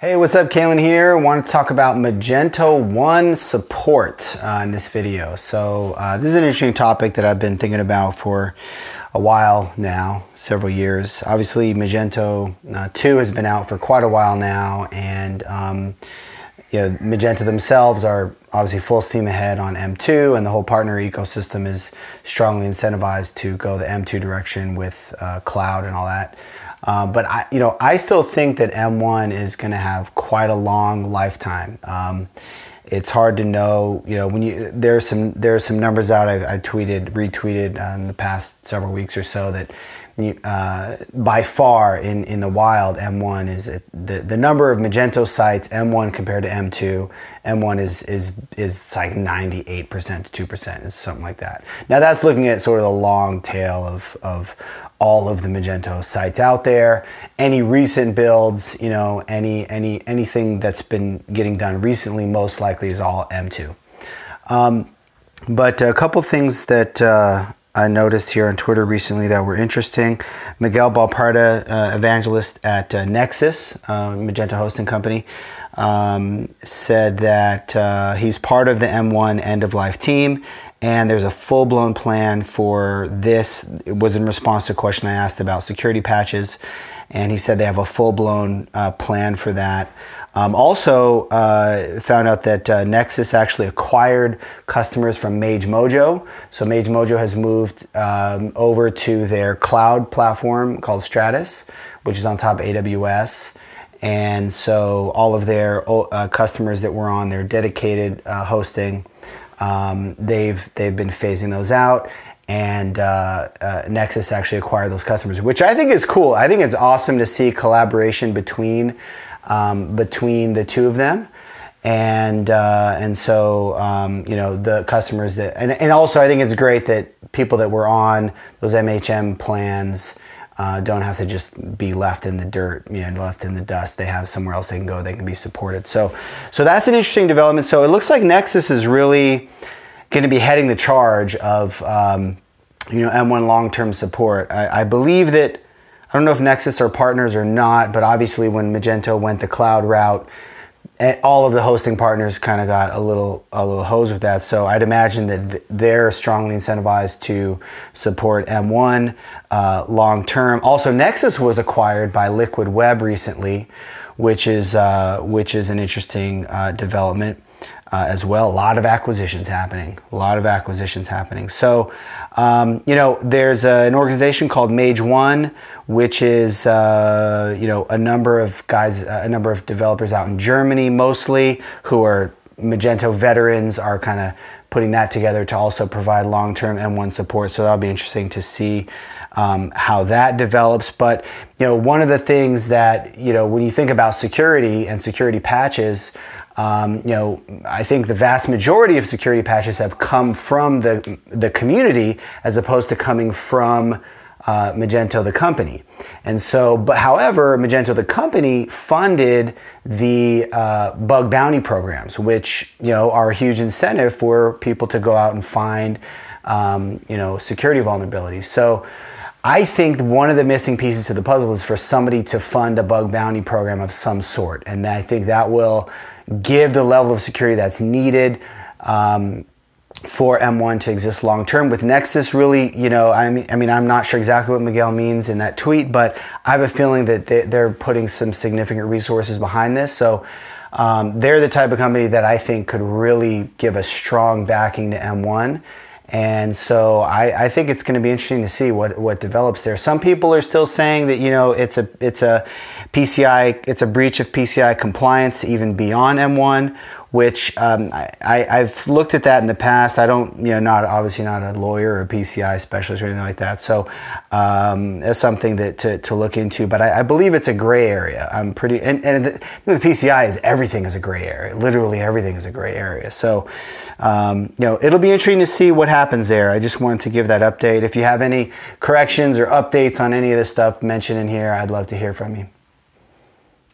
Hey, what's up? Kalen here. I want to talk about Magento 1 support uh, in this video. So, uh, this is an interesting topic that I've been thinking about for a while now, several years. Obviously, Magento uh, 2 has been out for quite a while now, and um, you know, Magento themselves are obviously full steam ahead on M2, and the whole partner ecosystem is strongly incentivized to go the M2 direction with uh, cloud and all that. Uh, but I, you know, I still think that M1 is going to have quite a long lifetime. Um, it's hard to know, you know, when you there's some there's some numbers out I, I tweeted, retweeted uh, in the past several weeks or so that uh, by far in, in the wild, M1 is the, the number of Magento sites, M1 compared to M2, M1 is, is, is like 98% to 2%, is something like that. Now that's looking at sort of the long tail of, of all of the Magento sites out there. Any recent builds, you know, any, any, anything that's been getting done recently, most likely is all M2. Um, but a couple things that uh, I noticed here on Twitter recently that were interesting. Miguel Balparda, uh, evangelist at uh, Nexcess, uh, Magento hosting company, um, said that uh, he's part of the M1 end of life team and there's a full blown plan for this. It was in response to a question I asked about security patches, and he said they have a full blown uh, plan for that. Um, also, uh, found out that uh, Nexcess actually acquired customers from Mage Mojo. So, Mage Mojo has moved um, over to their cloud platform called Stratus, which is on top of AWS. And so, all of their uh, customers that were on their dedicated uh, hosting, um, they've, they've been phasing those out and uh, uh, Nexcess actually acquired those customers, which I think is cool. I think it's awesome to see collaboration between um, between the two of them. And uh, and so um, you know the customers that and, and also I think it's great that people that were on those MHM plans uh, don't have to just be left in the dirt, you know, left in the dust. They have somewhere else they can go. They can be supported. So so that's an interesting development. So it looks like Nexcess is really going to be heading the charge of um, you know M1 long-term support. I, I believe that I don't know if Nexcess are partners or not, but obviously when Magento went the cloud route, all of the hosting partners kind of got a little a little hose with that. So I'd imagine that they're strongly incentivized to support M1 uh, long term. Also, Nexcess was acquired by Liquid Web recently, which is uh, which is an interesting uh, development uh, as well. A lot of acquisitions happening. A lot of acquisitions happening. So, um, you know, there's a, an organization called Mage One, which is uh, you know a number of guys, uh, a number of developers out in Germany mostly who are Magento veterans are kind of putting that together to also provide long-term M1 support. So that'll be interesting to see. Um, how that develops. But you know, one of the things that you know when you think about security and security patches, um, you know, I think the vast majority of security patches have come from the, the community as opposed to coming from uh, Magento the company. And so, but however, Magento the company funded the uh, bug bounty programs, which, you know, are a huge incentive for people to go out and find, um, you know, security vulnerabilities. So, I think one of the missing pieces to the puzzle is for somebody to fund a bug bounty program of some sort. And I think that will give the level of security that's needed um, for M1 to exist long term. With Nexcess, really, you know, I mean, I mean, I'm not sure exactly what Miguel means in that tweet, but I have a feeling that they, are putting some significant resources behind this. So um, they're the type of company that I think could really give a strong backing to M1. And so I, I think it's going to be interesting to see what, what develops there. Some people are still saying that you know it's a it's a PCI it's a breach of PCI compliance even beyond M1 which um, I, have looked at that in the past. I don't, you know, not obviously not a lawyer or a PCI specialist or anything like that. So um, it's something that to, to look into. But I, I, believe it's a gray area. I'm pretty, and, and the, the, PCI is everything is a gray area. Literally everything is a gray area. So um, you know, it'll be interesting to see what happens there. I just wanted to give that update. If you have any corrections or updates on any of this stuff mentioned in here, I'd love to hear from you.